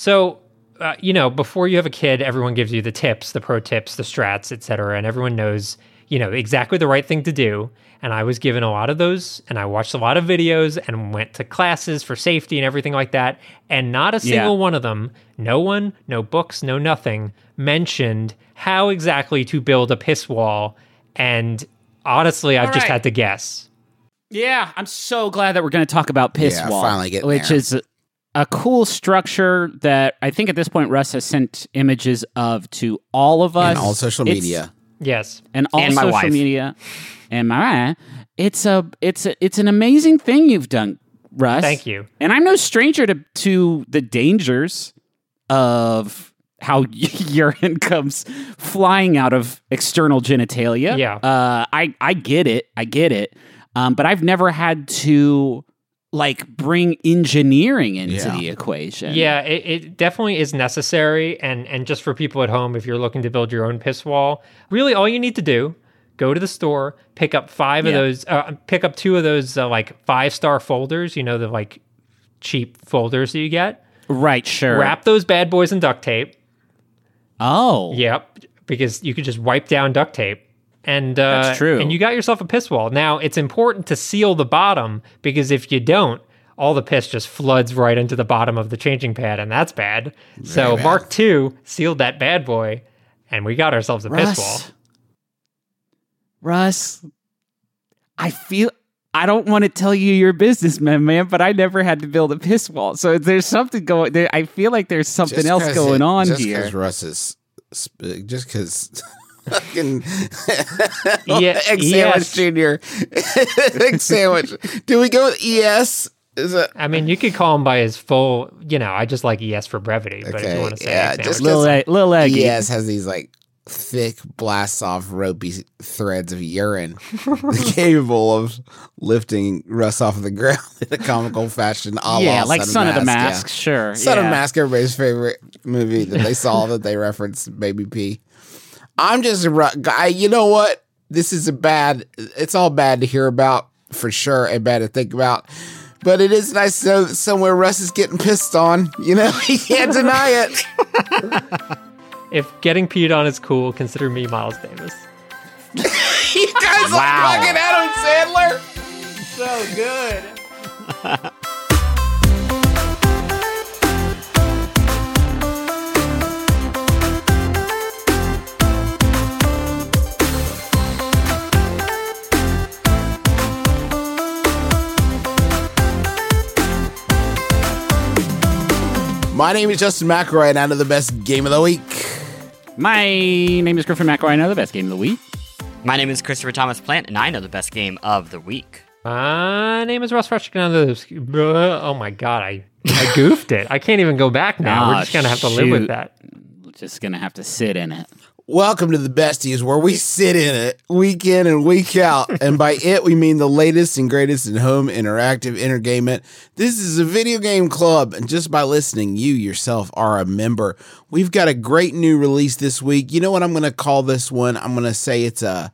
So, uh, you know, before you have a kid, everyone gives you the tips, the pro tips, the strats, etc., and everyone knows, you know, exactly the right thing to do. And I was given a lot of those, and I watched a lot of videos and went to classes for safety and everything like that. And not a single Yeah. one of them, no one, no books, no nothing, mentioned how exactly to build a piss wall. And honestly, I've All just had to guess. Yeah, I'm so glad that we're going to talk about Piss Yeah, Wall, finally getting which there. is a, a cool structure that I think at this point Russ has sent images of to all of us And all social It's- media. Yes. and all And my social wife. media and my it's a it's a, it's an amazing thing you've done, Russ. Thank you. And I'm no stranger to to the dangers of how urine comes flying out of external genitalia. Yeah. Uh, I I get it. I get it. Um, but I've never had to like bring engineering into Yeah. the equation. Yeah, it, it definitely is necessary. And and just for people at home, if you're looking to build your own piss wall, really all you need to do go to the store, pick up five of those, uh, pick up two of those uh, like five star folders. You know the like cheap folders that you get. Right. Sure. Wrap those bad boys in duct tape. Oh. Yep, because you could just wipe down duct tape. And uh, That's true. And you got yourself a piss wall. Now it's important to seal the bottom because if you don't, all the piss just floods right into the bottom of the changing pad, and that's bad. so bad. Mark II sealed that bad boy, and we got ourselves a piss wall. Russ. Russ, I feel I don't want to tell you your business, man, man, but I never had to build a piss wall. So there's something going there. I feel like there's something Just else 'cause going it- on just here. 'cause Russ is just because fucking Yeah, egg yes. sandwich junior egg sandwich. Do we go with ES? Is it I mean, you could call him by his full. You know, I just like ES for brevity. But if Okay, you want to say yeah, egg just sandwich- Little egg, little eggy. ES has these like thick blasts off ropey threads of urine capable of lifting Russ off of the ground in a comical fashion. A la yeah, like Son of the Mask. Mask, sure. Son yeah. of Mask, everybody's favorite movie that they saw that they referenced Baby P. I'm just a ru- guy. You know what? This is a bad. It's all bad to hear about for sure, and bad to think about. But it is nice to know that somewhere Russ is getting pissed on. You know, he can't deny it. if getting peed on is cool, consider me Miles Davis. You guys Wow. are fucking Adam Sandler. So good. My name is Justin McElroy, and I know the best game of the week. My name is Griffin McElroy. And I know the best game of the week. My name is Christopher Thomas Plante, and I know the best game of the week. My name is Russ Rushkin. Oh my god, I I goofed it. I can't even go back now. We're Ah, just gonna have to live with that. We're Just gonna have to sit in it. Welcome to the besties, where we sit in it week in and week out. and by it, we mean the latest and greatest in home interactive entertainment. This is a video game club, and just by listening, you yourself are a member. We've got a great new release this week. You know what I'm going to call this one? I'm going to say it's a,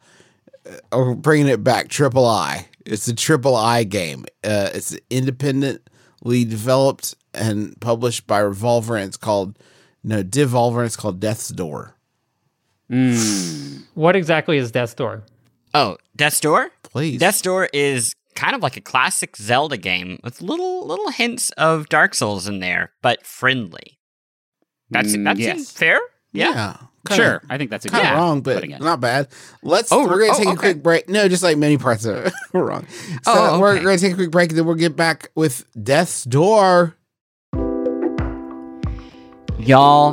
or bringing it back, Triple I. It's a Triple I game. Uh, it's independently developed and published by Revolver, and it's called, no, Devolver, and it's called Death's Door. What exactly is Death's Door? Oh, Death's Door? Please. Death's Door is kind of like a classic Zelda game with little little hints of Dark Souls in there, but friendly. That's Mm, that yes. seems fair. Yeah. Yeah. sure, I think that's a good Kind of of wrong, but putting not bad. Let's. Oh, we're gonna oh, take a quick break. No, just like many parts of we're wrong. So Oh, we're gonna take a quick break, and then we'll get back with Death's Door. Y'all,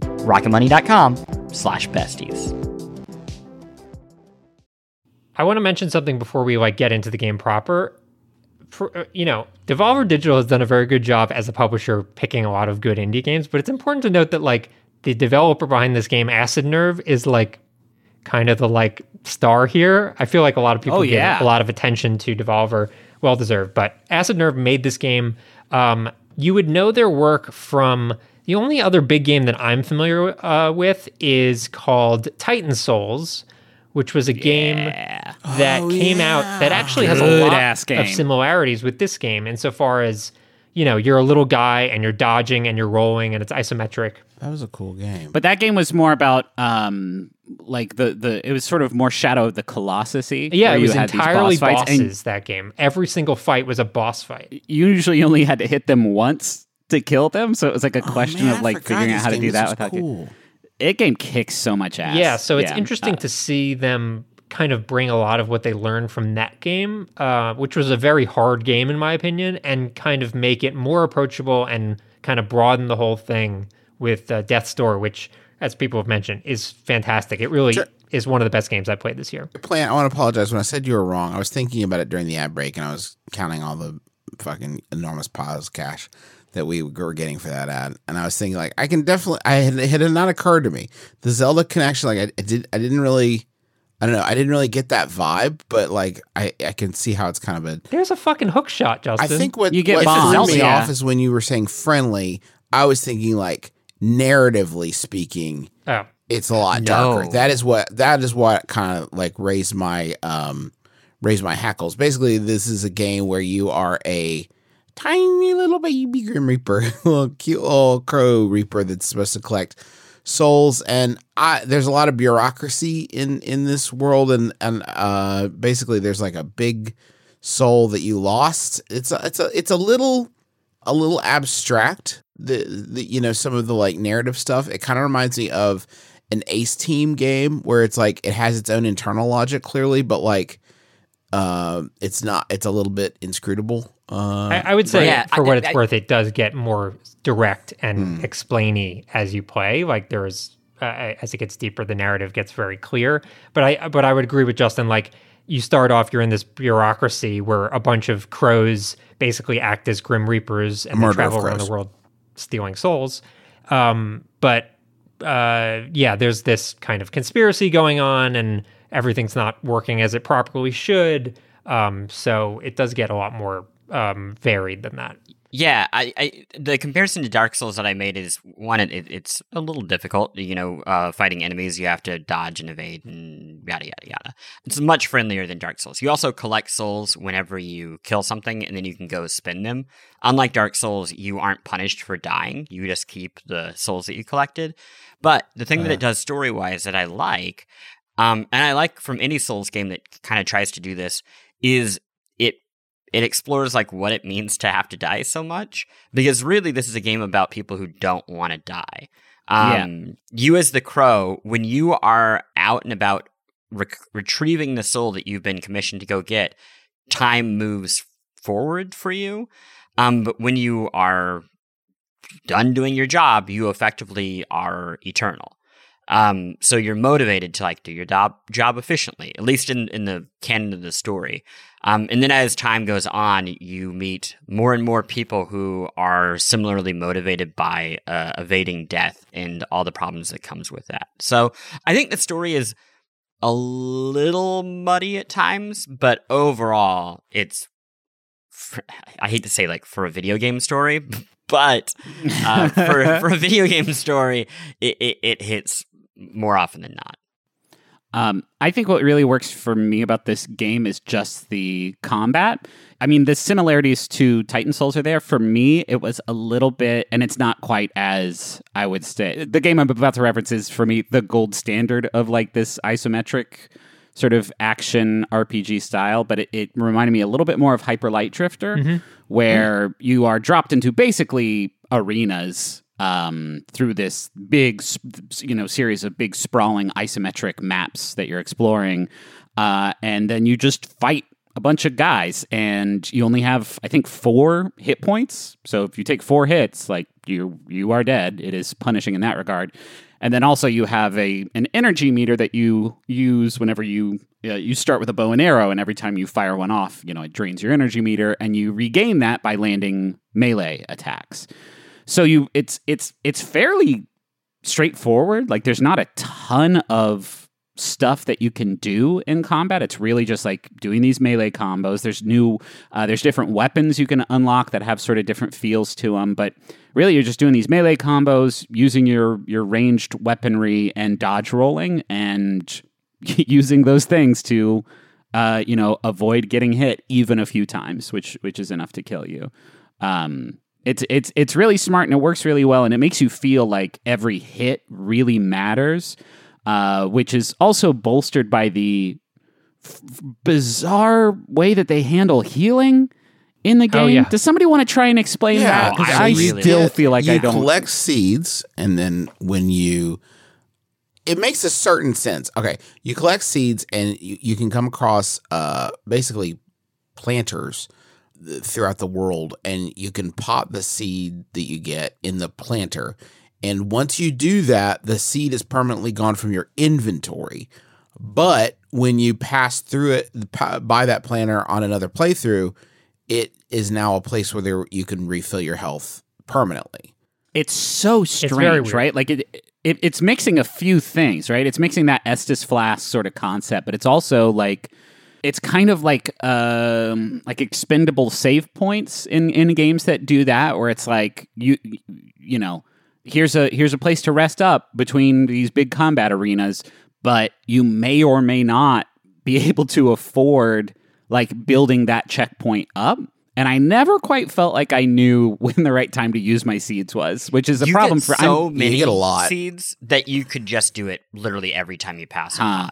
rocketmoney.com slash besties. I want to mention something before we like get into the game proper. For, uh, you know, Devolver Digital has done a very good job as a publisher picking a lot of good indie games, but it's important to note that like the developer behind this game, Acid Nerve, is like kind of the like star here. I feel like a lot of people Oh, give a lot of attention to Devolver, well deserved. But Acid Nerve made this game. Um, you would know their work from the only other big game that I'm familiar uh, with is called Titan Souls, which was a game that Oh, came out that actually has a lot of similarities with this game insofar as you know you're a little guy and you're dodging and you're rolling and it's isometric. That was a cool game. But that game was more about um like the the it was sort of more Shadow of the Colossus yeah it was entirely boss fights, and bosses that game. Every single fight was a boss fight. You usually only had to hit them once to kill them, so it was like a Oh, question man, of like figuring out how to do that without cool. it game kicks so much ass. yeah so it's Yeah. interesting Uh, to see them kind of bring a lot of what they learned from that game uh, which was a very hard game in my opinion and kind of make it more approachable and kind of broaden the whole thing with uh, death's door which as people have mentioned is fantastic it really Sure. is one of the best games i played this year Plante. I want to apologize when I said you were wrong. I was thinking about it during the ad break, and I was counting all the fucking enormous piles of cash that we were getting for that ad, and I was thinking like I can definitely. I had it had not occurred to me the Zelda connection. Like I, I did. I didn't really. I don't know. I didn't really get that vibe, but like I, I can see how it's kind of a there's a fucking hook shot Justin. I think what You get what bombs, threw me yeah. off is when you were saying friendly. I was thinking like narratively speaking, oh it's a lot No. darker. That is what that is what kind of like raised my um raised my hackles. Basically, this is a game where you are a tiny little baby Grim Reaper, little cute little crow Reaper that's supposed to collect souls and I there's a lot of bureaucracy in in this world and and uh basically there's like a big soul that you lost. It's a it's a it's a little a little abstract. The, the you know some of the like narrative stuff. It kind of reminds me of an Ace Team game where it's like it has its own internal logic clearly, but like uh, it's not. It's a little bit inscrutable. Uh, I, I would say, Yeah, for I- what it's I- worth, it does get more direct and Hmm. explainy as you play. Like there's, uh, as it gets deeper, the narrative gets very clear. But I, but I would agree with Justin. Like you start off, you're in this bureaucracy where a bunch of crows basically act as grim reapers and they travel around the world stealing souls. Um, but uh, yeah, there's this kind of conspiracy going on, and everything's not working as it properly should. Um, so it does get a lot more um, varied than that. Yeah, I, I the comparison to Dark Souls that I made is one. It, it's a little difficult. You know, uh, fighting enemies, you have to dodge and evade, and yada yada yada. It's much friendlier than Dark Souls. You also collect souls whenever you kill something, and then you can go spend them. Unlike Dark Souls, you aren't punished for dying. You just keep the souls that you collected. But the thing that it does story wise that I like, um, and I like from any Souls game that kind of tries to do this, is it it explores like what it means to have to die so much because really this is a game about people who don't want to die um you as the crow when you are out and about rec- retrieving the soul that you've been commissioned to go get time moves forward for you. Um but when you are done doing your job you effectively are eternal um so you're motivated to like do your job job efficiently at least in in the canon of the story um, and then as time goes on, you meet more and more people who are similarly motivated by uh, evading death and all the problems that comes with that. So I think the story is a little muddy at times, but overall, it's. I hate to say like for a video game story, but uh, for for a video game story, it, it, it hits more often than not. Um, I think what really works for me about this game is just the combat. I mean, the similarities to Titan Souls are there. For me, it was a little bit, and it's not quite as I would say. The game I'm about to reference is for me the gold standard of like this isometric sort of action RPG style, but it, it reminded me a little bit more of Hyper Light Drifter, where you are dropped into basically arenas um, through this big, you know, series of big sprawling isometric maps that you're exploring, uh, and then you just fight a bunch of guys, and you only have, I think, four hit points. So if you take four hits, like you you are dead. It is punishing in that regard. And then also you have a an energy meter that you use whenever you uh, you start with a bow and arrow, and every time you fire one off, you know it drains your energy meter, and you regain that by landing melee attacks. So you it's it's it's fairly straightforward. Like there's not a ton of stuff that you can do in combat. It's really just like doing these melee combos. There's new uh, there's different weapons you can unlock that have sort of different feels to them, but really you're just doing these melee combos using your your ranged weaponry and dodge rolling and using those things to uh, you know avoid getting hit even a few times, which which is enough to kill you. Um, it's it's it's really smart and it works really well and it makes you feel like every hit really matters, uh, which is also bolstered by the f- bizarre way that they handle healing in the game. Oh, yeah. Does somebody want to try and explain that? I I, really still get- feel like you I don't. collect seeds, and then when you, it makes a certain sense. Okay, you collect seeds, and you, you can come across uh basically planters th- throughout the world, and you can pot the seed that you get in the planter. And once you do that, the seed is permanently gone from your inventory. But when you pass through it by that planter on another playthrough, it is now a place where there you can refill your health permanently. it's so strange, weird. right? Like it, it, it's mixing a few things, right? It's mixing that Estus flask sort of concept, but it's also like it's kind of like um like expendable save points in in games that do that, where it's like you you know here's a here's a place to rest up between these big combat arenas, but you may or may not be able to afford like building that checkpoint up. And I never quite felt like I knew when the right time to use my seeds was, which is a you problem for so I'm- many get a lot. seeds that you could just do it literally every time you pass Huh.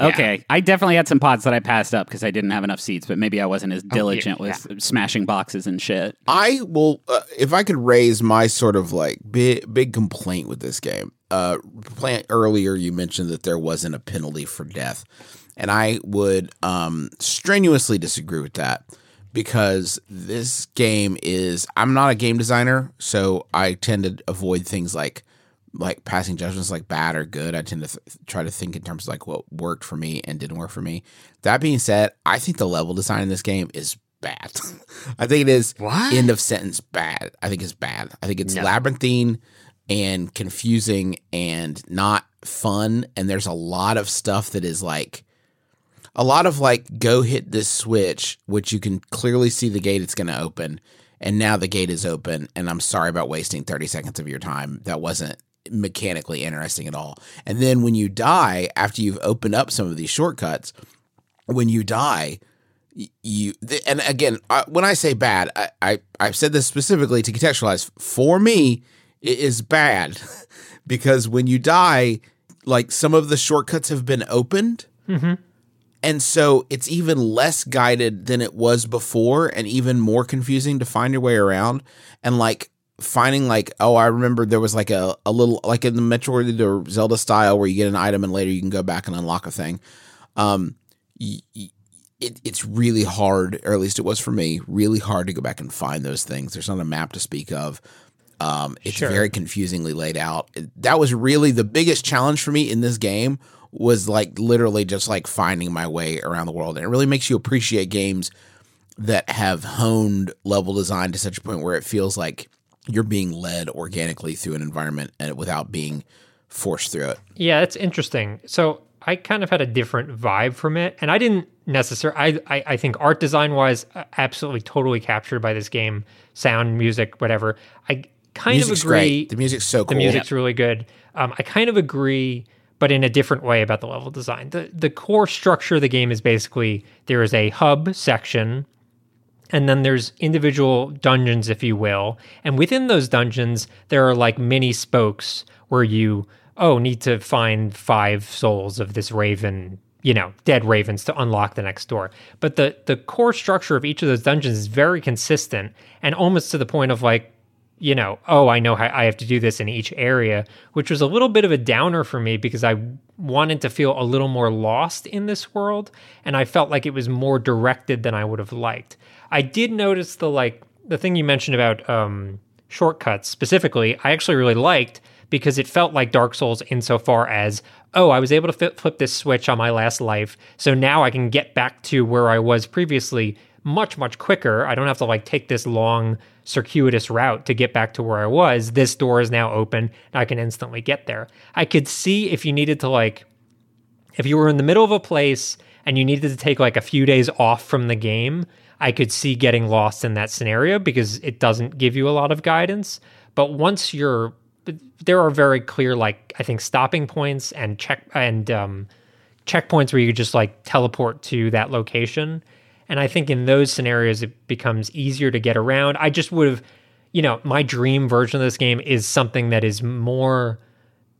Pot. Yeah. Okay, I definitely had some pods that I passed up because I didn't have enough seats, but maybe I wasn't as yeah, diligent with smashing boxes and shit. I will, uh, if I could raise my sort of like big big complaint with this game. Uh, Plante earlier, you mentioned that there wasn't a penalty for death, and I would um strenuously disagree with that because this game is. I'm not a game designer, so I tend to avoid things like like passing judgments like bad or good. I tend to th- try to think in terms of like what worked for me and didn't work for me. That being said, I think the level design in this game is bad. I think it is What? end of sentence bad. I think it's bad. I think it's No. labyrinthine and confusing and not fun. And there's a lot of stuff that is like a lot of like go hit this switch, which you can clearly see the gate it's going to open. And now the gate is open, and I'm sorry about wasting 30 seconds of your time. That wasn't mechanically interesting at all. And then when you die, after you've opened up some of these shortcuts, when you die, you and again, I, when I say bad, I, I I've said this specifically to contextualize. For me, it is bad because when you die, like some of the shortcuts have been opened. Mm-hmm. And so it's even less guided than it was before and even more confusing to find your way around. And like finding like, oh, I remember there was like a, a little like in the Metroid or Zelda style where you get an item and later you can go back and unlock a thing. Um y- y- it, it's really hard, or at least it was for me, really hard to go back and find those things. There's not a map to speak of. Um, it's Sure. very confusingly laid out. That was really the biggest challenge for me in this game was like literally just like finding my way around the world. And it really makes you appreciate games that have honed level design to such a point where it feels like you're being led organically through an environment and without being forced through it. Yeah, it's interesting. So I kind of had a different vibe from it, and I didn't necessarily. I, I I think art design wise, absolutely totally captured by this game, sound, music, whatever. I kind Music's of agree. great. The music's so cool. The music's really good. Um, I kind of agree, but in a different way about the level design. The the core structure of the game is basically there is a hub section, and then there's individual dungeons, if you will. And within those dungeons, there are like mini spokes where you oh need to find five souls of this raven you know dead ravens to unlock the next door but the the core structure of each of those dungeons is very consistent and almost to the point of like you know, oh, I know I have to do this in each area, which was a little bit of a downer for me because I wanted to feel a little more lost in this world and I felt like it was more directed than I would have liked. I did notice the like the thing you mentioned about um shortcuts specifically, I actually really liked because it felt like Dark Souls insofar as, oh, I was able to flip, flip this switch on my last life, so now I can get back to where I was previously much much quicker. I don't have to like take this long circuitous route to get back to where I was. This door is now open. I can instantly get there. I could see if you needed to like if you were in the middle of a place and you needed to take like a few days off from the game, I could see getting lost in that scenario because it doesn't give you a lot of guidance. But once you're there are very clear like I think stopping points and check and um checkpoints where you just like teleport to that location and I think in those scenarios, it becomes easier to get around. I just would have, you know, my dream version of this game is something that is more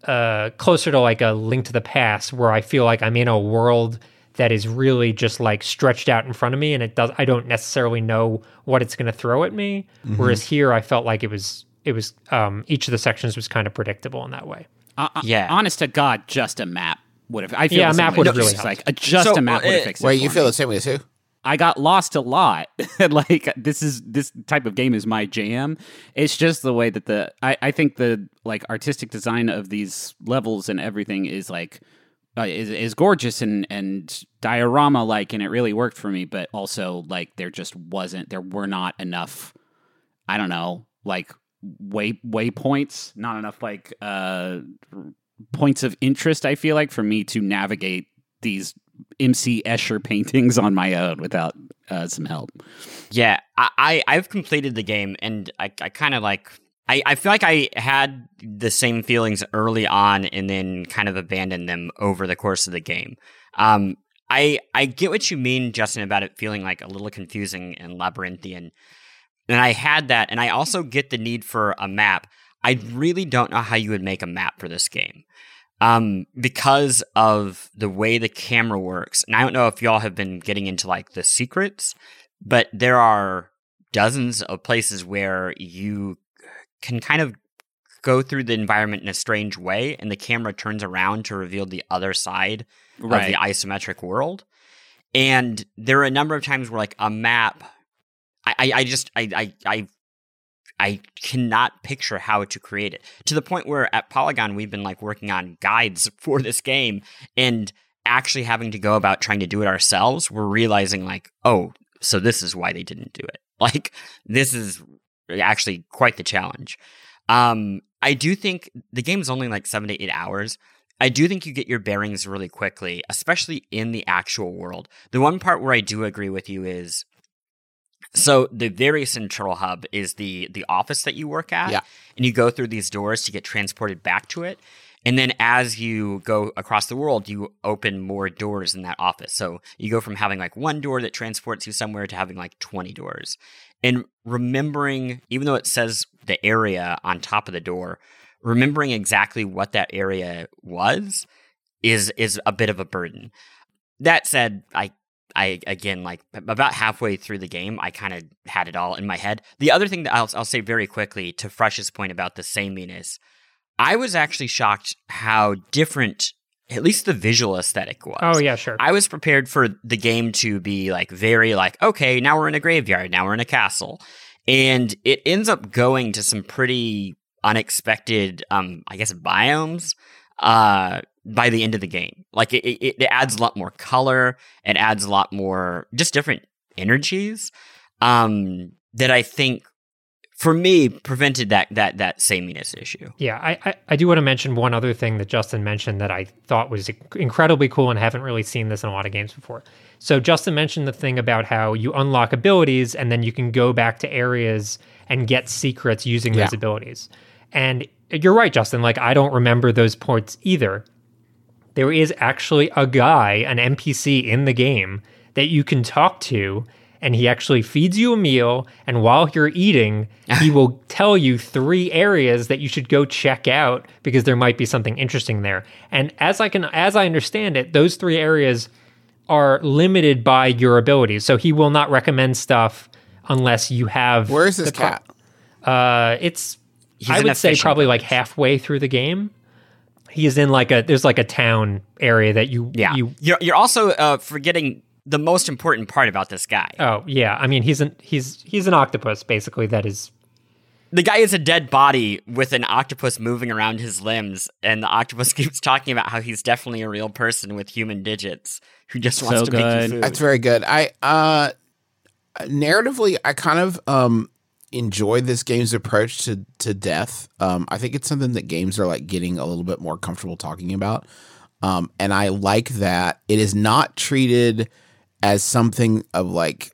uh, closer to like a link to the past, where I feel like I'm in a world that is really just like stretched out in front of me, and it does. I don't necessarily know what it's going to throw at me. Mm-hmm. Whereas here, I felt like it was it was um, each of the sections was kind of predictable in that way. Uh, uh yeah, honest to God, just a map would have. I feel yeah, a map would have really like a, just so, a map would have fixed. It. Wait, you feel the same way too? I got lost a lot. like this is this type of game is my jam. It's just the way that the I, I think the like artistic design of these levels and everything is like uh, is is gorgeous and and diorama like and it really worked for me. But also like there just wasn't there were not enough. I don't know like way waypoints, not enough like uh points of interest. I feel like for me to navigate these MC Escher paintings on my own without uh, some help. Yeah, I, I have completed the game and I, I kind of like I, I feel like I had the same feelings early on and then kind of abandoned them over the course of the game. Um, I I get what you mean, Justin, about it feeling like a little confusing and labyrinthian. And I had that, and I also get the need for a map. I really don't know how you would make a map for this game um, because of the way the camera works. And I don't know if y'all have been getting into like the secrets, but there are dozens of places where you can kind of go through the environment in a strange way, and the camera turns around to reveal the other side right. of the isometric world. And there are a number of times where like a map I, I, I just I, I I I cannot picture how to create it to the point where at Polygon we've been like working on guides for this game and actually having to go about trying to do it ourselves. We're realizing like, oh, so this is why they didn't do it. Like this is actually quite the challenge. Um, I do think the game is only like seven to eight hours. I do think you get your bearings really quickly, especially in the actual world. The one part where I do agree with you is so the very central hub is the the office that you work at, yeah. and you go through these doors to get transported back to it. And then as you go across the world, you open more doors in that office. So you go from having like one door that transports you somewhere to having like 20 doors. And remembering, even though it says the area on top of the door, remembering exactly what that area was is is a bit of a burden. That said, I I again like about halfway through the game, I kind of had it all in my head. The other thing that I'll, I'll say very quickly to Fresh's point about the sameness, I was actually shocked how different at least the visual aesthetic was. Oh yeah, sure. I was prepared for the game to be like very like okay, now we're in a graveyard, now we're in a castle, and it ends up going to some pretty unexpected, um, I guess biomes. Uh, by the end of the game. Like it, it, it adds a lot more color. It adds a lot more just different energies um, that I think for me prevented that that that sameness issue. Yeah, I, I, I do want to mention one other thing that Justin mentioned that I thought was incredibly cool and haven't really seen this in a lot of games before. So Justin mentioned the thing about how you unlock abilities and then you can go back to areas and get secrets using those abilities. And you're right, Justin. Like I don't remember those points either. There is actually a guy, an NPC in the game that you can talk to, and he actually feeds you a meal. And while you're eating, he will tell you three areas that you should go check out because there might be something interesting there. And as I can, as I understand it, those three areas are limited by your abilities. So he will not recommend stuff unless you have. Where is this pro- cat? Uh, it's He's I would say probably like halfway through the game. He is in like a there's like a town area that you Yeah. you You're, you're also uh, forgetting the most important part about this guy. oh yeah I mean he's an he's he's an octopus basically that is the guy is a dead body with an octopus moving around his limbs, and the octopus keeps talking about how he's definitely a real person with human digits who just wants So to make you good. food. That's very good. I uh narratively I kind of um enjoy this game's approach to to death. Um I think it's something that games are like getting a little bit more comfortable talking about. Um and I like that it is not treated as something of like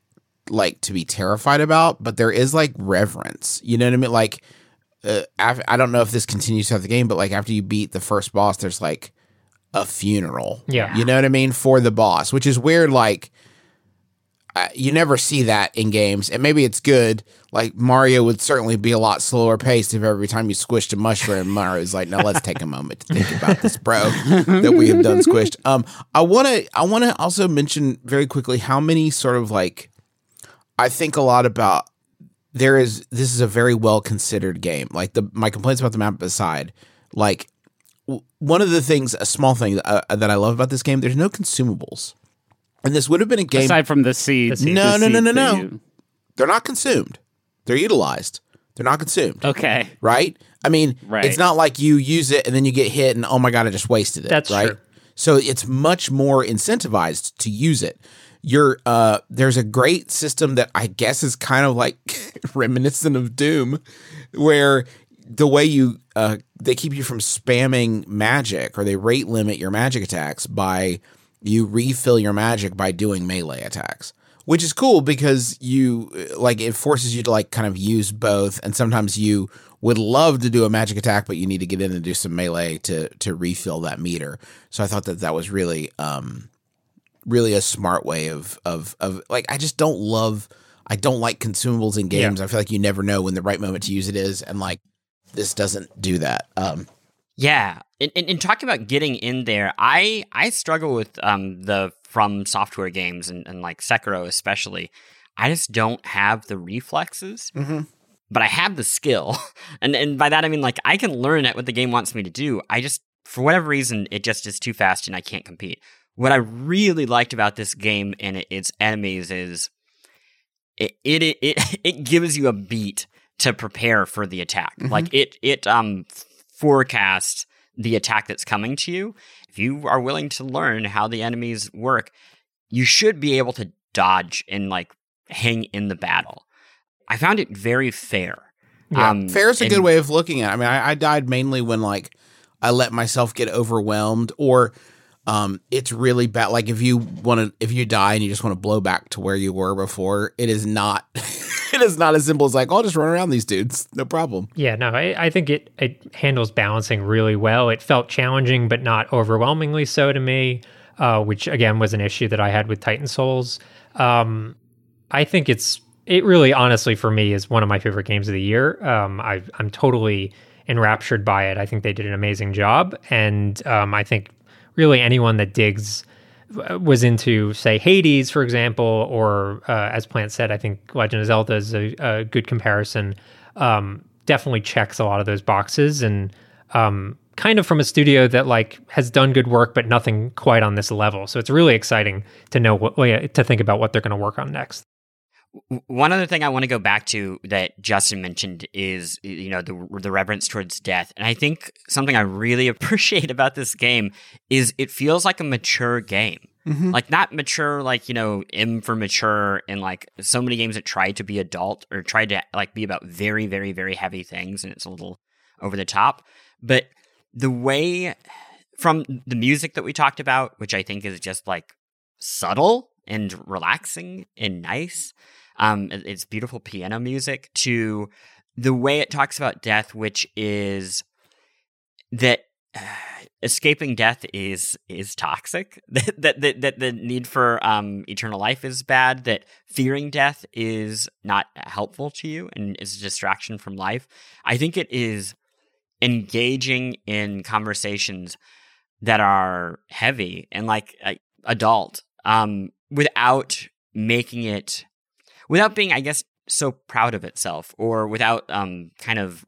like to be terrified about, but there is like reverence. You know what I mean? Like uh, af- I don't know if this continues throughout the game, but like after you beat the first boss, there's like a funeral. Yeah. You know what I mean? For the boss, which is weird. Like, uh, you never see that in games. And maybe it's good. Like, Mario would certainly be a lot slower paced if every time you squished a mushroom, Mario's like, now let's take a moment to think about this, bro, that we have done squished. Um, I want to, I want to also mention very quickly how many sort of like, I think a lot about there is this is a very well considered game. Like the my complaints about the map aside, like one of the things, a small thing uh, that I love about this game, there's no consumables, and this would have been a game. Aside from the seeds. seeds. No, the no, no, no, seeds that no. you- they're not consumed. They're utilized. They're not consumed. Okay. Right? I mean, Right. it's not like you use it and then you get hit and oh my god, I just wasted it. That's right. true. So it's much more incentivized to use it. You're uh there's a great system that I guess is kind of like reminiscent of Doom, where the way you uh they keep you from spamming magic or they rate limit your magic attacks by you refill your magic by doing melee attacks which is cool because you like it forces you to like kind of use both and sometimes you would love to do a magic attack but you need to get in and do some melee to to refill that meter. So i thought that that was really um really a smart way of of of like i just don't love i don't like consumables in games. I feel like you never know when the right moment to use it is and like this doesn't do that. Um Yeah, in, in, in talking about getting in there, I I struggle with um the FromSoftware games and, and like Sekiro especially. I just don't have the reflexes, Mhm. but I have the skill, and and by that I mean like I can learn at what the game wants me to do. I just for whatever reason it just is too fast and I can't compete. What I really liked about this game and it, its enemies is it it it it, it gives you a beat to prepare for the attack. Like it it um forecasts the attack that's coming to you. If you are willing to learn how the enemies work, you should be able to dodge and like hang in the battle. I found it very fair. Yeah. Um, Fair is a and- good way of looking at it. I mean, I, I died mainly when like I let myself get overwhelmed or um it's really bad. Like if you want to if you die and you just want to blow back to where you were before, it is not it is not as simple as like, I'll just run around these dudes. No problem. Yeah, no, I, I think it it handles balancing really well. It felt challenging, but not overwhelmingly so to me, uh, which again was an issue that I had with Titan Souls. Um, I think it's it really, honestly, for me, is one of my favorite games of the year. Um, I, I'm totally enraptured by it. I think they did an amazing job, and um, I think really anyone that digs uh, was into say Hades, for example, or uh, as Plante said, I think Legend of Zelda is a, a good comparison. Um, definitely checks a lot of those boxes, and um, kind of from a studio that like has done good work, but nothing quite on this level. So it's really exciting to know what to think about what they're going to work on next. One other thing I want to go back to that Justin mentioned is you know the the reverence towards death, and I think something I really appreciate about this game is it feels like a mature game. Mm-hmm. Like not mature, like you know, M for mature, and like so many games that try to be adult or try to like be about very, very, very heavy things, and it's a little over the top. But the way from the music that we talked about, which I think is just like subtle and relaxing and nice. Um, it's beautiful piano music to the way it talks about death, which is that uh, escaping death is is toxic. that, that that the need for um, eternal life is bad. That fearing death is not helpful to you and is a distraction from life. I think it is engaging in conversations that are heavy and like uh, adult um, without making it without being i guess so proud of itself or without um, kind of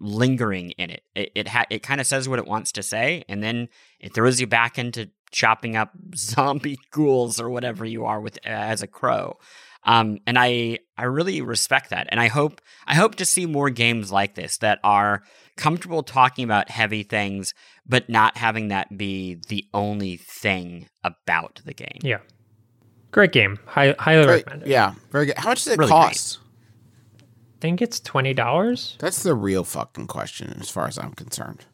lingering in it it it, ha- it kind of says what it wants to say and then it throws you back into chopping up zombie ghouls or whatever you are with as a crow um, and I I really respect that, and I hope I hope to see more games like this that are comfortable talking about heavy things, but not having that be the only thing about the game. Yeah. Great game. High, highly Great. recommend it. Yeah, very good. How much does it Really cost? I think it's twenty dollars. That's the real fucking question, as far as I'm concerned.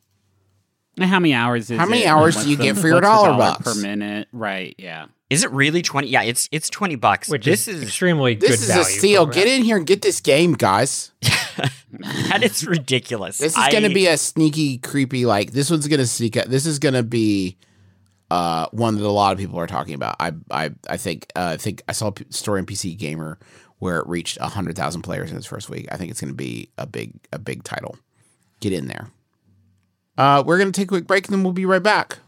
And how many hours is it? How many it? hours do you the- get for your dollar dollar bucks? per minute? Right. Yeah. Is it really twenty? Yeah, it's it's twenty bucks. Which this is, is extremely This good is value. a steal. Get in here and get this game, guys. that is ridiculous. This is I- going to be a sneaky, creepy. Like this one's going to sneak. Out. This is going to be uh, one that a lot of people are talking about. I I I think uh, I think I saw a story in PC Gamer where it reached hundred thousand players in its first week. I think it's going to be a big a big title. Get in there. Uh, we're going to take a quick break and then we'll be right back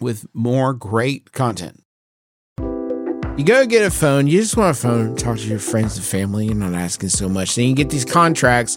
with more great content. You go get a phone. You just want a phone. Talk to your friends and family. You're not asking so much. Then you get these contracts,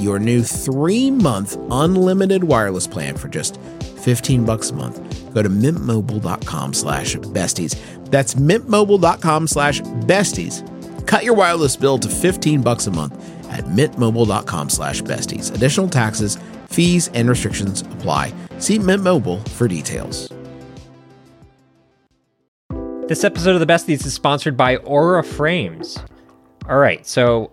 your new three month unlimited wireless plan for just 15 bucks a month, go to mintmobile.com slash besties. That's mintmobile.com slash besties. Cut your wireless bill to 15 bucks a month at mintmobile.com slash besties. Additional taxes, fees, and restrictions apply. See Mint Mobile for details. This episode of the Besties is sponsored by Aura Frames. All right, so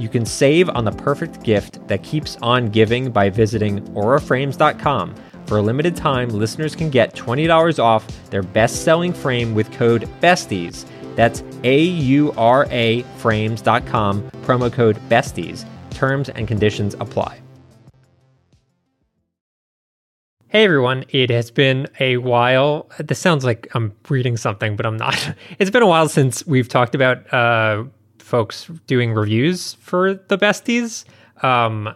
you can save on the perfect gift that keeps on giving by visiting auraframes.com. For a limited time, listeners can get $20 off their best selling frame with code BESTIES. That's A U R A frames.com, promo code BESTIES. Terms and conditions apply. Hey everyone, it has been a while. This sounds like I'm reading something, but I'm not. It's been a while since we've talked about uh, folks doing reviews for the besties. Um,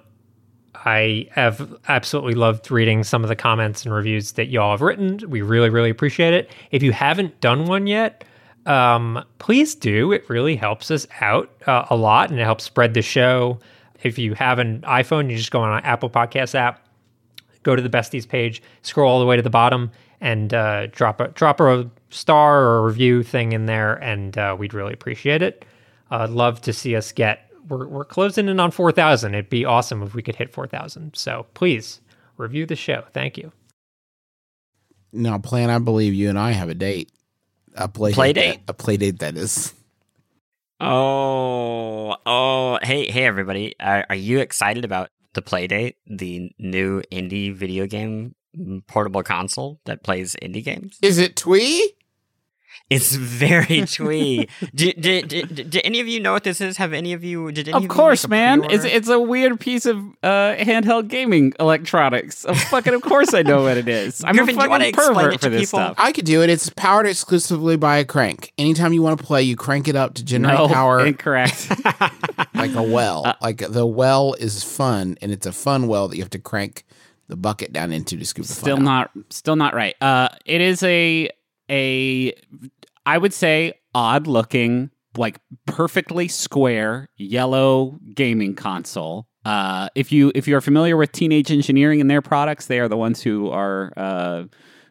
I have absolutely loved reading some of the comments and reviews that y'all have written. We really, really appreciate it. If you haven't done one yet, um, please do. It really helps us out uh, a lot and it helps spread the show. If you have an iPhone, you just go on an Apple Podcast app, go to the besties page, scroll all the way to the bottom, and uh, drop a drop a star or a review thing in there, and uh, we'd really appreciate it. I'd love to see us get. We're, we're closing in on four thousand. It'd be awesome if we could hit four thousand. So please review the show. Thank you. Now, Plante. I believe you and I have a date. A play, Play date. date? A play date that is. Oh, oh, hey, hey, everybody! Are, are you excited about the play date? the new indie video game mm, portable console that plays indie games? Is it twee? It's very twee. did, did, did, did any of you know what this is? Have any of you? Did any Of you course, make a man. It's pre-order? it's a weird piece of uh, handheld gaming electronics. Of fucking, of course, I know what it is. I'm Griffin, a do you wanna fucking explain pervert it for to this people? stuff. I could do it. It's powered exclusively by a crank. Anytime you want to play, you crank it up to generate No, power incorrect. like a well. like the well is fun, and it's a fun well that you have to crank the bucket down into to scoop the still fun out. not, still not right. Uh, it is a a, I would say odd looking, like perfectly square yellow gaming console. Uh, if you if you are familiar with Teenage Engineering and their products, they are the ones who are uh,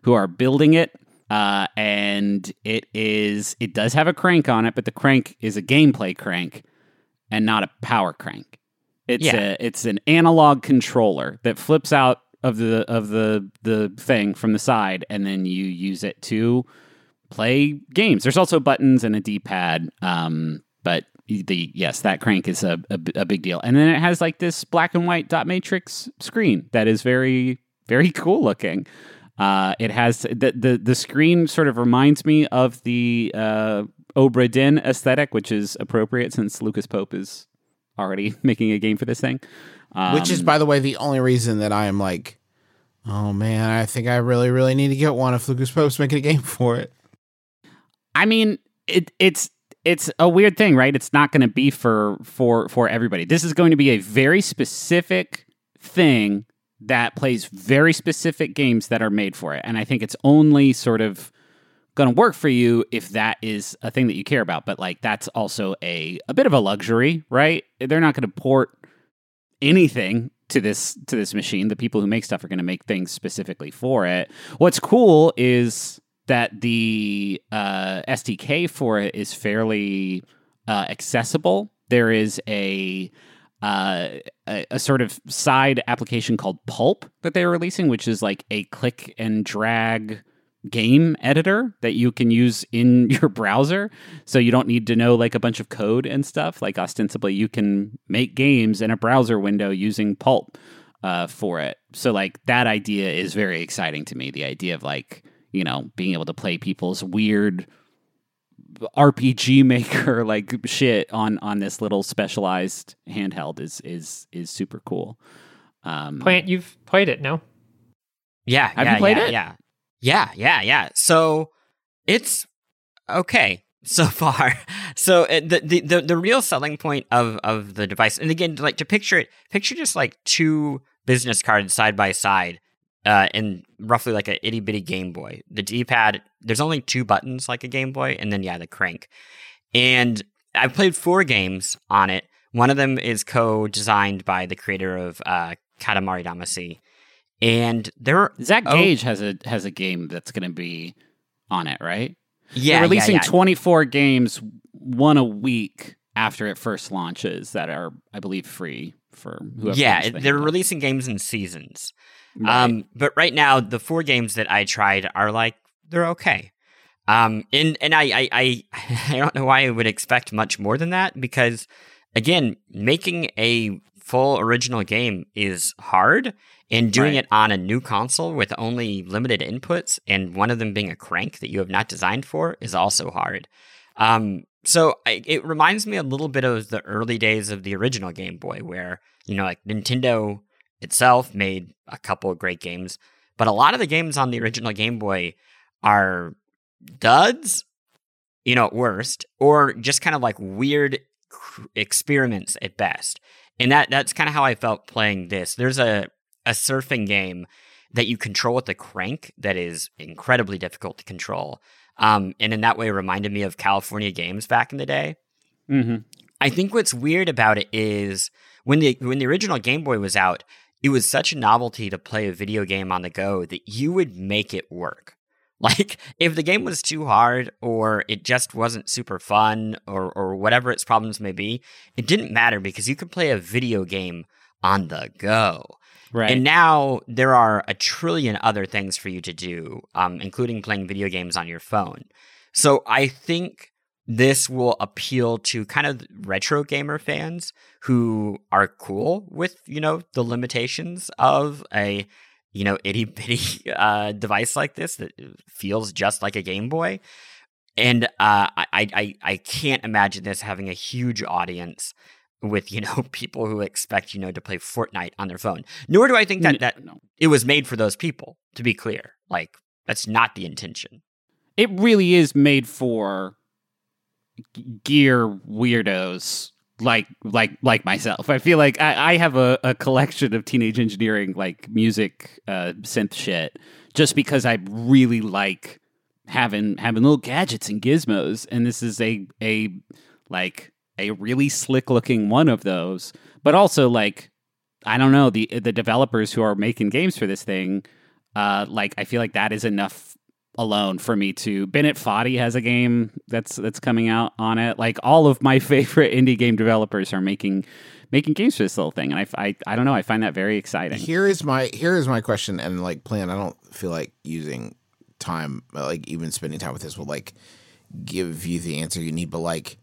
who are building it. Uh, and it is it does have a crank on it, but the crank is a gameplay crank and not a power crank. It's Yeah. a it's an analog controller that flips out of the of the the thing from the side, and then you use it to play games. There's also buttons and a D-pad, um, but the yes, that crank is a, a a big deal. And then it has like this black and white dot matrix screen that is very very cool looking. Uh, it has the, the the screen sort of reminds me of the uh, Obra Dinn aesthetic, which is appropriate since Lucas Pope is already making a game for this thing. Um, Which is, by the way, the only reason that I am like, oh man, I think I really, really need to get one if Lucas Pope's making a game for it. I mean, it it's it's a weird thing, right? It's not going to be for for for everybody. This is going to be a very specific thing that plays very specific games that are made for it. And I think it's only sort of going to work for you if that is a thing that you care about. But like that's also a a bit of a luxury, right? They're not going to port anything to this to this machine. The people who make stuff are going to make things specifically for it. What's cool is that the uh, SDK for it is fairly uh, accessible. There is a, uh, a a sort of side application called Pulp that they're releasing, which is like a click and drag game editor that you can use in your browser. So you don't need to know like a bunch of code and stuff. Like ostensibly you can make games in a browser window using pulp uh, for it. So like that idea is very exciting to me. The idea of like you know being able to play people's weird rpg maker like shit on on this little specialized handheld is is is super cool. Um Plante, you've played it, no? Yeah, Have yeah, you played yeah, it? Yeah, yeah, yeah, yeah. So it's okay so far. So the, the the the real selling point of of the device, and again, like to picture it, picture just like two business cards side by side, uh, and roughly like a itty bitty Game Boy. The D pad, there's only two buttons like a Game Boy, and then yeah, the crank. And I've played four games on it. One of them is co-designed by the creator of uh, Katamari Damacy. And there, Zach Oh. Gage has a has a game that's going to be on it, right? yeah, They're releasing yeah, yeah. 24 games, one a week after it first launches that are, I believe, free for whoever. yeah, the they're releasing games in seasons. Right. Um, but right now, the four games that I tried are like they're okay. Um, and and I I I, I don't know why I would expect much more than that because again, making a full original game is hard, and doing Right. it on a new console with only limited inputs and one of them being a crank that you have not designed for is also hard. Um, so I, it reminds me a little bit of the early days of the original Game Boy, where you know, like Nintendo itself made a couple of great games, but a lot of the games on the original Game Boy are duds, you know, at worst, or just kind of like weird experiments at best. And that that's kind of how I felt playing this. There's a a surfing game that you control with the crank that is incredibly difficult to control. Um, and in that way, reminded me of California games back in the day. Mm-hmm. I think what's weird about it is when the when the original Game Boy was out, it was such a novelty to play a video game on the go that you would make it work. Like if the game was too hard or it just wasn't super fun or or whatever its problems may be, it didn't matter because you could play a video game on the go. Right. And now there are a trillion other things for you to do, um, including playing video games on your phone. So I think this will appeal to kind of retro gamer fans who are cool with, you know, the limitations of a, you know, itty bitty uh, device like this that feels just like a Game Boy. And uh, I, I, I can't imagine this having a huge audience with you know people who expect you know to play Fortnite on their phone. Nor do I think that that no. it was made for those people. To be clear, like that's not the intention. it really is made for gear weirdos like like like myself. I feel like I, I have a, a collection of teenage engineering like music uh, synth shit just because I really like having having little gadgets and gizmos, and this is a a like a really slick looking one of those, but also like I don't know the the developers who are making games for this thing. Uh, like I feel like that is enough alone for me to. Bennett Foddy has a game that's that's coming out on it. Like all of my favorite indie game developers are making making games for this little thing, and I I, I don't know. I find that very exciting. Here is my here is my question and like Plante. I don't feel like using time, uh, like even spending time with this will like give you the answer you need. But like,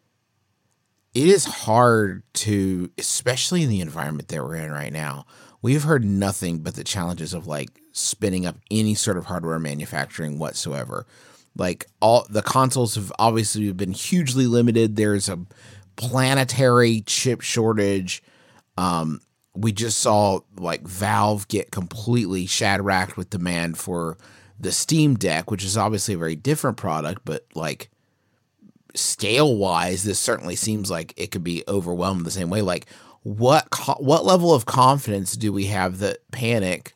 it is hard to, especially in the environment that we're in right now. We've heard nothing but the challenges of like spinning up any sort of hardware manufacturing whatsoever. Like all the consoles have obviously been hugely limited. There's a planetary chip shortage. Um, we just saw like Valve get completely shadracked with demand for the Steam Deck, which is obviously a very different product, but like scale wise, this certainly seems like it could be overwhelmed the same way. Like, what co- what level of confidence do we have that Panic,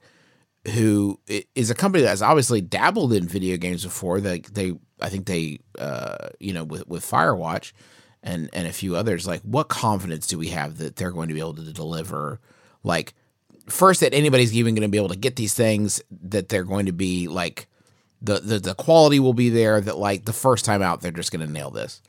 who is a company that has obviously dabbled in video games before, they they I think they uh you know with with Firewatch and and a few others, like what confidence do we have that they're going to be able to deliver? Like first that anybody's even going to be able to get these things that they're going to be like the, the the quality will be there that like the first time out they're just going to nail this.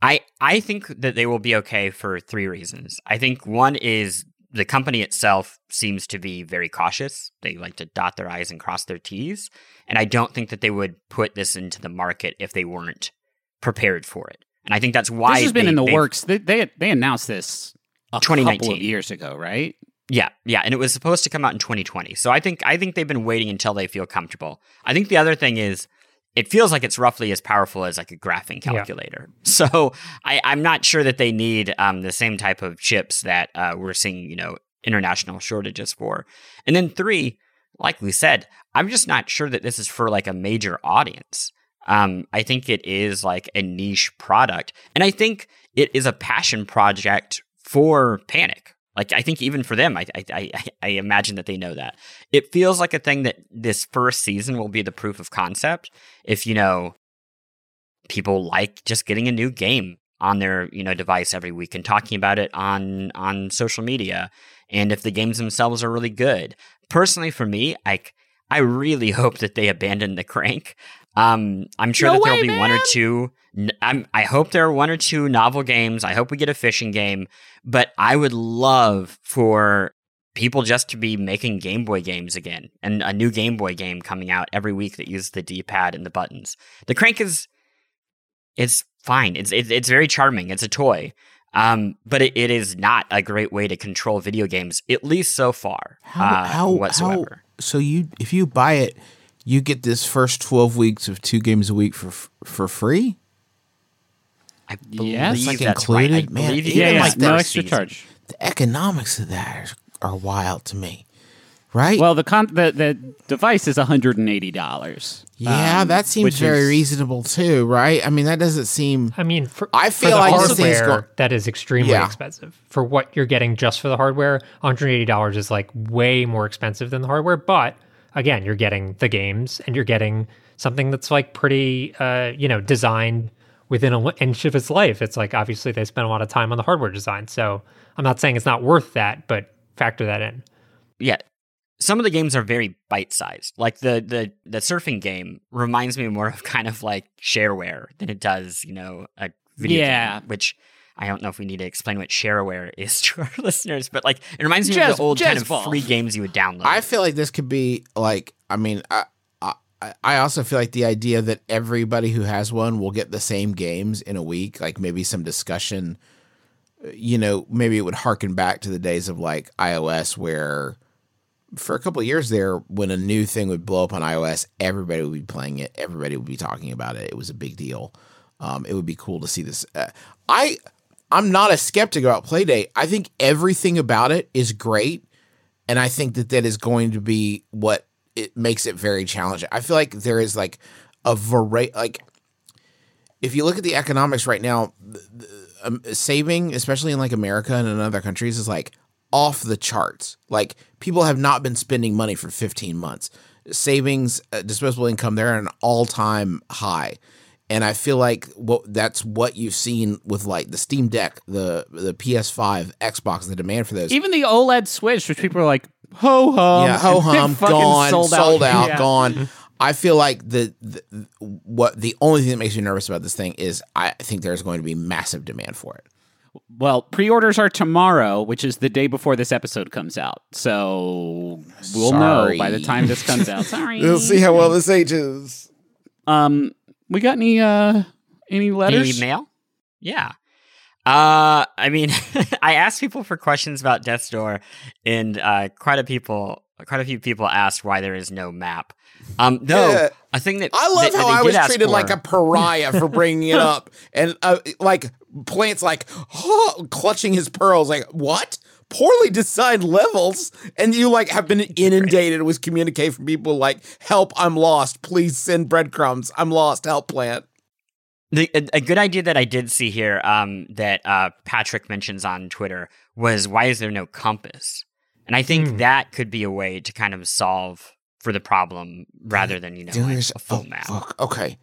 I I think that they will be okay for three reasons. I think one is the company itself seems to be very cautious. They like to dot their i's and cross their t's, and I don't think that they would put this into the market if they weren't prepared for it. And I think that's why this has been they- in the works. They, they they announced this a couple 2019. of years ago, right? Yeah, yeah, and it was supposed to come out in 2020. So I think I think they've been waiting until they feel comfortable. I think the other thing is it feels like it's roughly as powerful as like a graphing Yeah. calculator. So I, I'm not sure that they need um, the same type of chips that uh, we're seeing, you know, international shortages for. And then three, like we said, I'm just not sure that this is for like a major audience. Um, I think it is like a niche product, and I think it is a passion project for Panic. Like I think even for them, I, I I I imagine that they know that. It feels like a thing that this first season will be the proof of concept. If you know, people like just getting a new game on their you know device every week and talking about it on on social media, and if the games themselves are really good. Personally, for me, like I really hope that they abandon the crank. Um, I'm sure No that there'll way, be one or two. n- I'm, I hope there are one or two novel games. I hope we get a fishing game, but I would love for people just to be making Game Boy games again and a new Game Boy game coming out every week that uses the D-pad and the buttons. The crank is it's fine. It's it's, it's very charming. It's a toy. Um, but it, it is not a great way to control video games, at least so far. uh, whatsoever. so you if you buy it you get this first 12 weeks of two games a week for for free I believe Yes. Like that's included? right. I Man, believe you even Yeah, yeah. like the no extra season. charge. the economics of that are, are wild to me right? Well, the con- the the device is one hundred and eighty dollars. yeah, that um, seems very is- reasonable too, right? I mean, that doesn't seem. I mean, for, I for feel the like this thing's hardware, go- that is extremely Yeah. expensive. For what you're getting just for the hardware, $180 is like way more expensive than the hardware. But again, you're getting the games and you're getting something that's like pretty, uh, you know, designed within an inch of its life. It's like obviously they spent a lot of time on the hardware design. So I'm not saying it's not worth that, but factor that in. yeah some of the games are very bite-sized like the the the surfing game reminds me more of kind of like shareware than it does you know a video Yeah. game, which I don't know if we need to explain what shareware is to our listeners, but like it reminds me Jazz- of the old kind of ball. free games you would download. I feel like this could be like. I mean, I, I I also feel like the idea that everybody who has one will get the same games in a week, like maybe some discussion. uh, You know, maybe it would harken back to the days of like iOS, where for a couple of years there, when a new thing would blow up on iOS, everybody would be playing it, everybody would be talking about it. It was a big deal. Um, it would be cool to see this. Uh, I I'm not a skeptic about Playdate. I think everything about it is great and I think that that is going to be what it makes it very challenging. I feel like there is like a variety, like if you look at the economics right now, the, the, um, saving, especially in like America and in other countries, is like off the charts. Like people have not been spending money for 15 months. Savings, uh, disposable income, they're at an all time high. And I feel like what that's what you've seen with like the Steam Deck, the the PS5, Xbox, the demand for those. Even the OLED Switch, which people are like, ho hum, yeah, ho hum, fucking gone, sold out, Yeah. gone. I feel like the, the what the only thing that makes me nervous about this thing is I think there's going to be massive demand for it. Well, pre-orders are tomorrow, which is the day before this episode comes out. So we'll Sorry. know by the time this comes out. Sorry. We'll see how well this ages. Um, we got any uh any letters? Any mail? Yeah. Uh, I mean, I asked people for questions about Death's Door, and uh, quite a people, quite a few people asked why there is no map. Um, no, Yeah. a thing that I love that- that how they I was treated for- like a pariah for bringing it up, and uh, like Plante's like oh, clutching his pearls. Like what? Poorly designed levels, and you like have been inundated with communique from people like, "Help! I'm lost. Please send breadcrumbs. I'm lost. Help, Plante." The, a, a good idea that I did see here um, that uh, Patrick mentions on Twitter was why is there no compass? And I think Hmm. that could be a way to kind of solve for the problem rather than you know like a full oh, map. fuck, okay,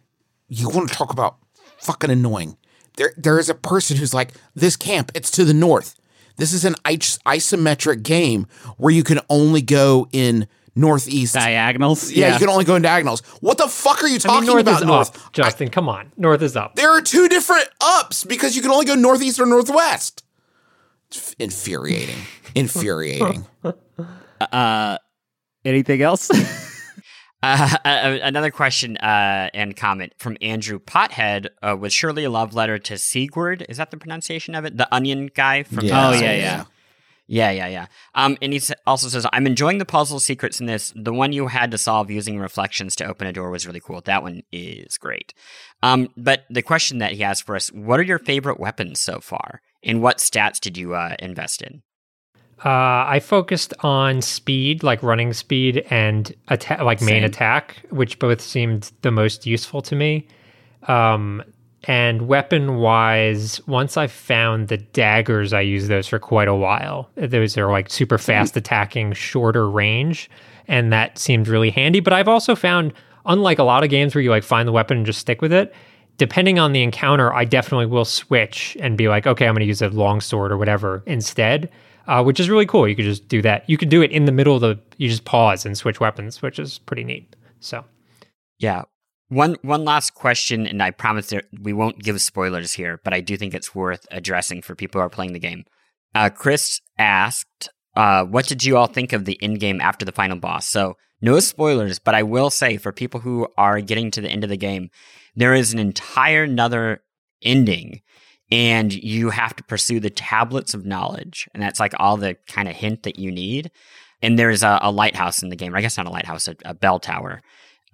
you want to talk about fucking annoying? There, there is a person who's like, this camp. It's to the north. This is an is- isometric game where you can only go in northeast. Diagonals. yeah, you can only go in diagonals. What the fuck are you I talking mean, north about? is north. up, Justin. come on. North is up. There are two different ups because you can only go northeast or northwest. It's infuriating. infuriating. Uh, anything else? Uh, another question uh, and comment from Andrew Pothead uh, was surely a love letter to Sigurd. Is that the pronunciation of it? The onion guy from Oh, uh, yeah, yeah. Yeah, yeah, yeah. Um, and he also says, I'm enjoying the puzzle secrets in this. The one you had to solve using reflections to open a door was really cool. That one is great. Um, but the question that he asked for us, what are your favorite weapons so far? And what stats did you uh, invest in? Uh, I focused on speed, like running speed, and attack, like main attack, which both seemed the most useful to me. Um, and weapon wise, once I found the daggers, I used those for quite a while. Those are like super fast attacking, shorter range, and that seemed really handy. But I've also found, unlike a lot of games where you like find the weapon and just stick with it, depending on the encounter, I definitely will switch and be like, okay, I'm going to use a long sword or whatever instead, uh, which is really cool. You could just do that. You could do it in the middle of the, you just pause and switch weapons, which is pretty neat. So, Yeah. One one last question, and I promise there, we won't give spoilers here, but I do think it's worth addressing for people who are playing the game. Uh, Chris asked, uh, "What did you all think of the end game after the final boss?" So no spoilers, but I will say for people who are getting to the end of the game, there is an entire another ending, and you have to pursue the tablets of knowledge, and that's like all the kind of hint that you need. And there's a, a lighthouse in the game, I guess not a lighthouse, a, a bell tower.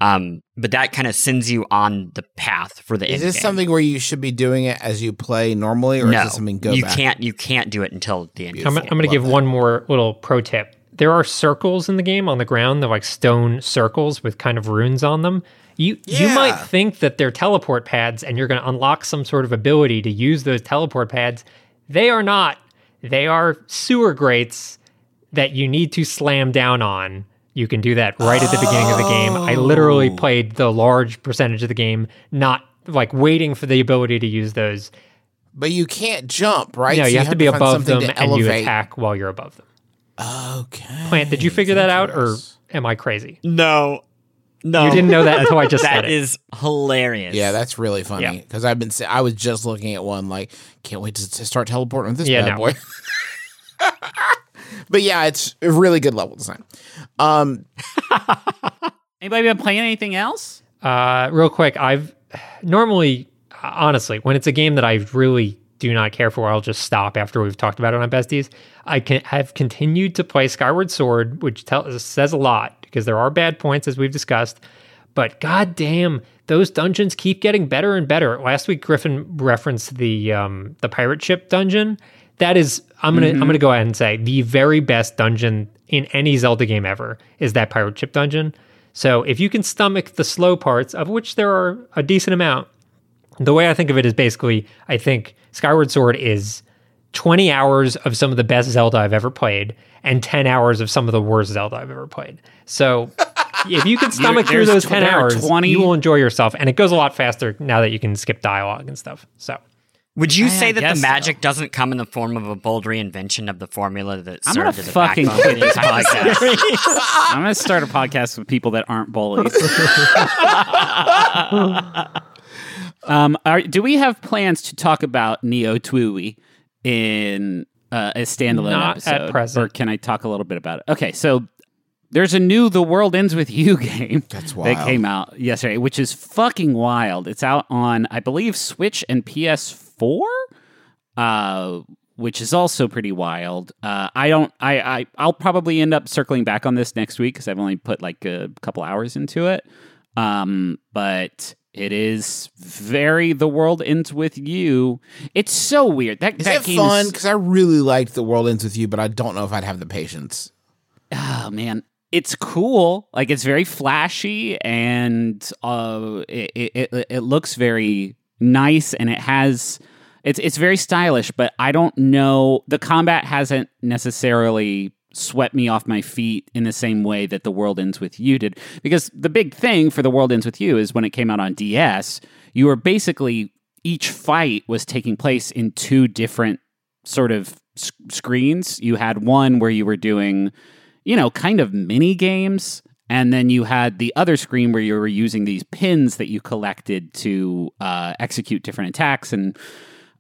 Um, but that kind of sends you on the path for the Is end this game. something where you should be doing it as you play normally, or no, is this something go you back? can't. You can't do it until the end. I'm, I'm going to give that. one more little pro tip there are circles in the game on the ground. They're like stone circles with kind of runes on them. You you might think that they're teleport pads, and you're going to unlock some sort of ability to use those teleport pads. They are not. They are sewer grates that you need to slam down on. You can do that right at the beginning of the game. I literally oh. played the large percentage of the game not like waiting for the ability to use those. But you can't jump, right? No, So you, have, to be find above them to and you attack while you're above them. Okay. Plante, did you figure that out or am I crazy? No. No. You didn't know that until I just said That it. is hilarious. Yeah, that's really funny Yeah. because I've been. sa- I was just looking at one like, can't wait to, to start teleporting with this Yeah, bad no. boy. but yeah, it's a really good level design. Um, Anybody been playing anything else? Uh, real quick, I've normally, honestly, when it's a game that I really do not care for, I'll just stop after we've talked about it on Besties. I can have continued to play Skyward Sword, which tell, says a lot because there are bad points as we've discussed. But goddamn, those dungeons keep getting better and better. Last week, Griffin referenced the um, the pirate ship dungeon. That is, I'm gonna I'm gonna go ahead and say the very best dungeon in any Zelda game ever is that pirate ship dungeon. So if you can stomach the slow parts, of which there are a decent amount, the way I think of it is basically I think Skyward Sword is 20 hours of some of the best Zelda I've ever played and 10 hours of some of the worst Zelda I've ever played. So if you can stomach through those 10 hours, 20 you will enjoy yourself. And it goes a lot faster now that you can skip dialogue and stuff. So Would you I say that guess the so. magic doesn't come in the form of a bold reinvention of the formula that I'm served as a fucking backbone for these this podcast. podcasts? I'm going to start a podcast with people that aren't bullies. um, are, do we have plans to talk about Neo TWEWY in uh, a standalone Not at episode? present. Or can I talk a little bit about it? Okay, so there's a new The World Ends With You game That's that wild. came out yesterday, which is fucking wild. It's out on, I believe, Switch and PS4. Uh, which is also pretty wild. Uh, I don't. I, I. I'll probably end up circling back on this next week because I've only put like a couple hours into it. Um, but it is very. The world ends with you. It's so weird. That is that it fun? Because I really liked The World Ends with You, but I don't know if I'd have the patience. oh man it's cool like it's very flashy and uh it, it, it, it looks very nice and it has it's it's very stylish but i don't know the combat hasn't necessarily swept me off my feet in the same way that the world ends with you did because the big thing for the world ends with you is when it came out on ds you were basically each fight was taking place in two different sort of screens you had one where you were doing you know, kind of mini games. And then you had the other screen where you were using these pins that you collected to uh, execute different attacks. And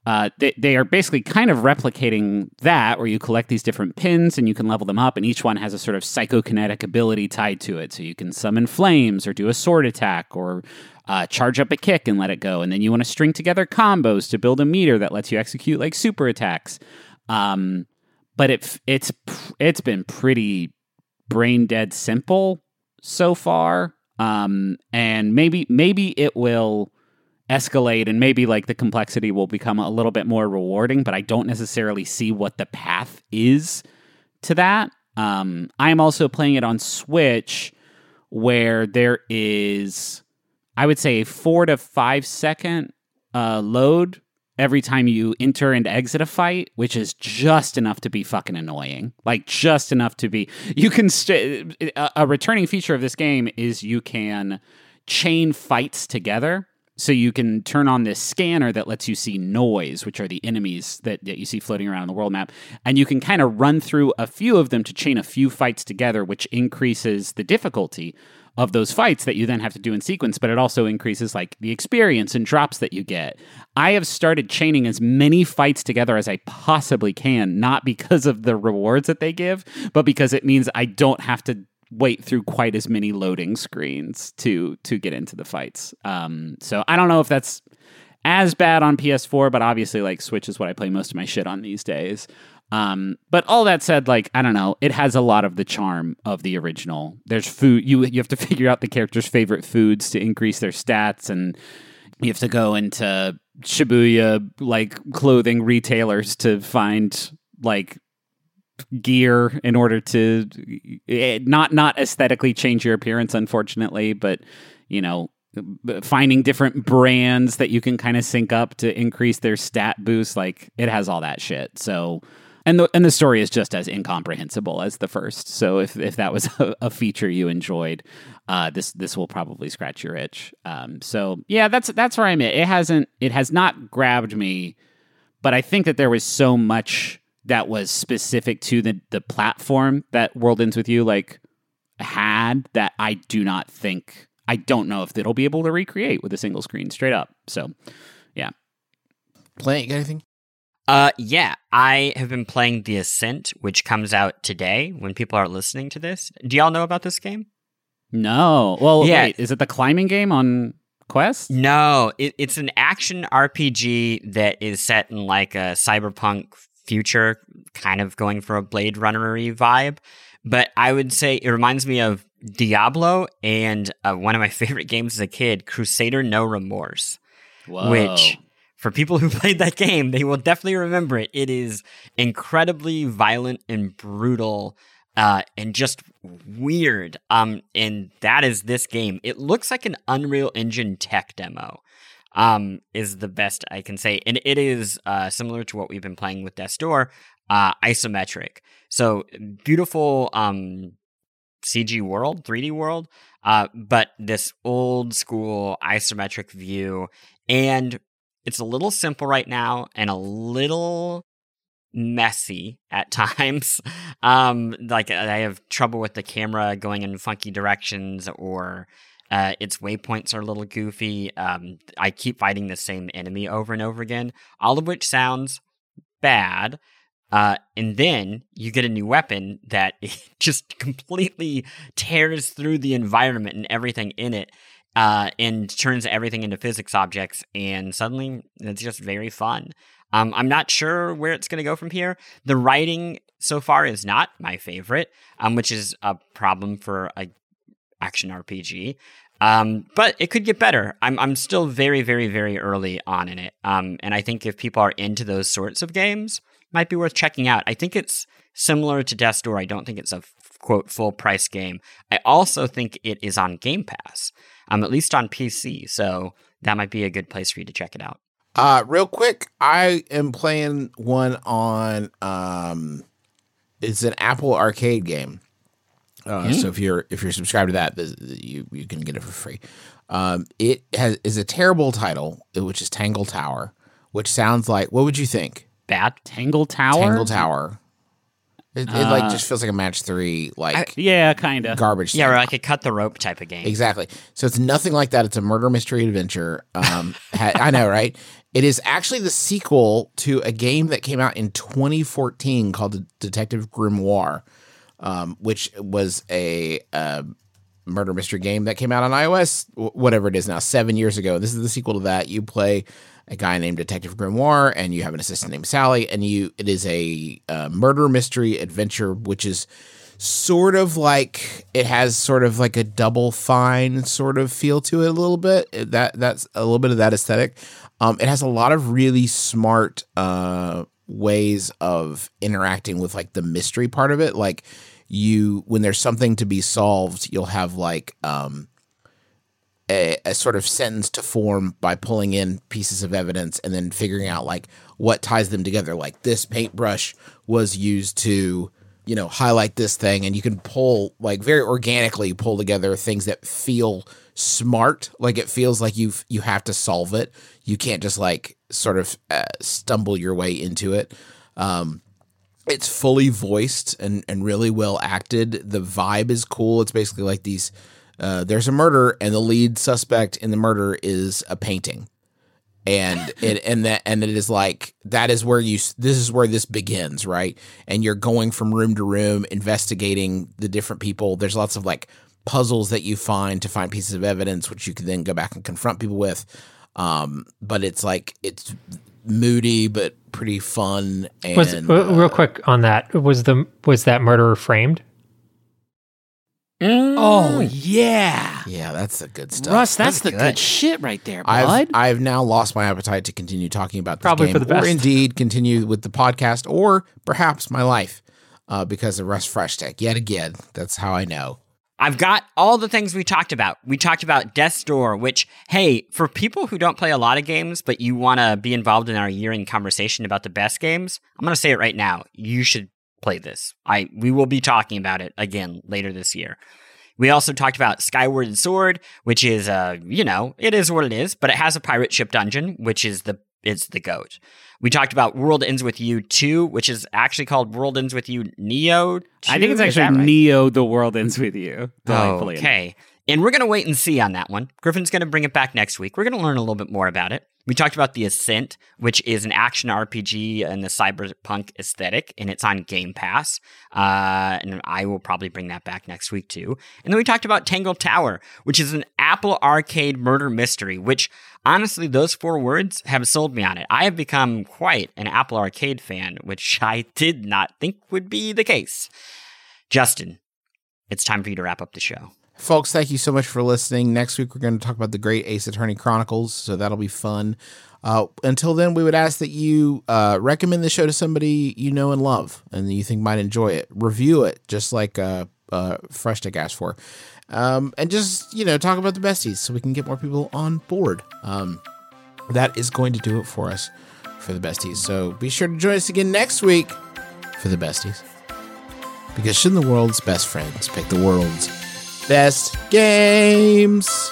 uh, they, they are basically kind of replicating that, where you collect these different pins and you can level them up, and each one has a sort of psychokinetic ability tied to it. So you can summon flames, or do a sword attack, or uh, charge up a kick and let it go. And then you want to string together combos to build a meter that lets you execute like super attacks. Um, but it, it's, it's been pretty brain dead simple so far. Um, and maybe maybe it will escalate and maybe like the complexity will become a little bit more rewarding, but I don't necessarily see what the path is to that. Um, I am also playing it on Switch where there is, I would say, a four to five second uh, load every time you enter and exit a fight, which is just enough to be fucking annoying. Like just enough to be. You can st- a, a returning feature of this game is you can chain fights together. So you can turn on this scanner that lets you see noise, which are the enemies that, that you see floating around on the world map. And you can kind of run through a few of them to chain a few fights together, which increases the difficulty of those fights that you then have to do in sequence, but it also increases like the experience and drops that you get. I have started chaining as many fights together as I possibly can, not because of the rewards that they give, but because it means I don't have to wait through quite as many loading screens to to get into the fights. Um, so I don't know if that's as bad on PS4, but obviously like Switch is what I play most of my shit on these days. Um, but all that said, like I don't know, it has a lot of the charm of the original. There's food you you have to figure out the character's favorite foods to increase their stats, and you have to go into Shibuya like clothing retailers to find like gear in order to eh, not not aesthetically change your appearance unfortunately but you know finding different brands that you can kind of sync up to increase their stat boost like it has all that shit. So and the and the story is just as incomprehensible as the first. So if if that was a, a feature you enjoyed uh, this this will probably scratch your itch. Um, so yeah that's that's where i'm at. It hasn't it has not grabbed me but i think that there was so much that was specific to the the platform that world ends with you like had that i do not think I don't know if it'll be able to recreate with a single screen straight up. So, yeah. Playing anything? Uh, yeah, I have been playing The Ascent, which comes out today when people are listening to this. Do y'all know about this game? No. Well, Yeah. wait, is it the climbing game on Quest? No, it, it's an action RPG that is set in like a cyberpunk future, kind of going for a Blade Runner-y vibe. But I would say it reminds me of Diablo and uh, one of my favorite games as a kid, Crusader No Remorse. Whoa. which for people who played that game, they will definitely remember it. It is incredibly violent and brutal uh, and just weird. Um, and that is this game. It looks like an Unreal Engine tech demo. Um, is the best I can say, and it is uh, similar to what we've been playing with Death's Door, uh, isometric. So beautiful um, CG world, 3D world, uh, but this old school isometric view. And it's a little simple right now and a little messy at times. Um, like I have trouble with the camera going in funky directions or uh, its waypoints are a little goofy. Um, I keep fighting the same enemy over and over again, all of which sounds bad. Uh, and then you get a new weapon that just completely tears through the environment and everything in it, uh, and turns everything into physics objects. And suddenly, it's just very fun. Um, I'm not sure where it's going to go from here. The writing so far is not my favorite, um, which is a problem for a action RPG. Um, but it could get better. I'm I'm still very very very early on in it. Um, and I think if people are into those sorts of games, might be worth checking out. I think it's similar to Death's Door. I don't think it's a quote full price game. I also think it is on Game Pass, um, at least on PC. So that might be a good place for you to check it out. Uh, real quick, I am playing one on um, it's an Apple Arcade game. Uh, So if you're if you're subscribed to that, this- you you can get it for free. Um, it has is a terrible title, which is Tangle Tower, which sounds like what would you think? Bad. Tangle Tower? Tangle Tower. It, it like just feels like a match three like Yeah, kind of. garbage. Yeah, thing. or like a cut the rope type of game. Exactly. So it's nothing like that. It's a murder mystery adventure. Um, ha- I know, right? It is actually the sequel to a game that came out in 2014 called Detective Grimoire, um, which was a uh, murder mystery game that came out on iOS, whatever it is now, seven years ago. This is the sequel to that. You play a guy named Detective Grimoire, and you have an assistant named Sally, and you. It is a uh, murder mystery adventure, which is sort of like it has sort of like a double fine sort of feel to it a little bit that that's a little bit of that aesthetic um it has a lot of really smart uh ways of interacting with like the mystery part of it like you when there's something to be solved you'll have like um a, a sort of sentence to form by pulling in pieces of evidence and then figuring out like what ties them together. Like this paintbrush was used to, you know, highlight this thing, and you can pull like very organically pull together things that feel smart. Like it feels like you you have to solve it. You can't just like sort of uh, stumble your way into it. Um, it's fully voiced and, and really well acted. The vibe is cool. It's basically like these uh, there's a murder and the lead suspect in the murder is a painting. And it and that and it is like that is where you this is where this begins, right? And you're going from room to room investigating the different people. There's lots of like puzzles that you find to find pieces of evidence which you can then go back and confront people with. Um, but it's like it's moody but pretty fun and Was uh, real quick on that was the was that murderer framed? Oh, yeah. yeah, that's the good stuff. Russ, that's, the good. good. shit right there, bud. I've I've now lost my appetite to continue talking about this Probably game, for the best. or indeed continue with the podcast, or perhaps my life. uh, because of Russ Frushtick. Yet again, that's how I know. I've got all the things we talked about. We talked about Death's Door, which, hey, for people who don't play a lot of games, but you want to be involved in our year in conversation about the best games, I'm going to say it right now. You should play this. I we will be talking about it again later this year. We also talked about Skyward Sword, which is uh, you know, it is what it is, but it has a pirate ship dungeon, which is the it's the goat. We talked about World Ends With You 2, which is actually called World Ends With You Neo 2. I think it's Is actually right? Neo The World Ends With You. delightfully. Okay. And we're going to wait and see on that one. Griffin's going to bring it back next week. We're going to learn a little bit more about it. We talked about The Ascent, which is an action RPG in the cyberpunk aesthetic, and it's on Game Pass. Uh, and I will probably bring that back next week too. And then we talked about Tangle Tower, which is an Apple Arcade murder mystery, which honestly, those four words have sold me on it. I have become quite an Apple Arcade fan, which I did not think would be the case. Justin, it's time for you to wrap up the show. Folks, thank you so much for listening. Next week, we're going to talk about the Great Ace Attorney Chronicles, so that'll be fun. Uh, until then, we would ask that you uh, recommend the show to somebody you know and love and you think might enjoy it. Review it, just like uh, uh, Frushtick asked for. Um, and just, you know, talk about the besties so we can get more people on board. Um, that is going to do it for us for the besties. So be sure to join us again next week for the besties. Because shouldn't the world's best friends pick the world's best games?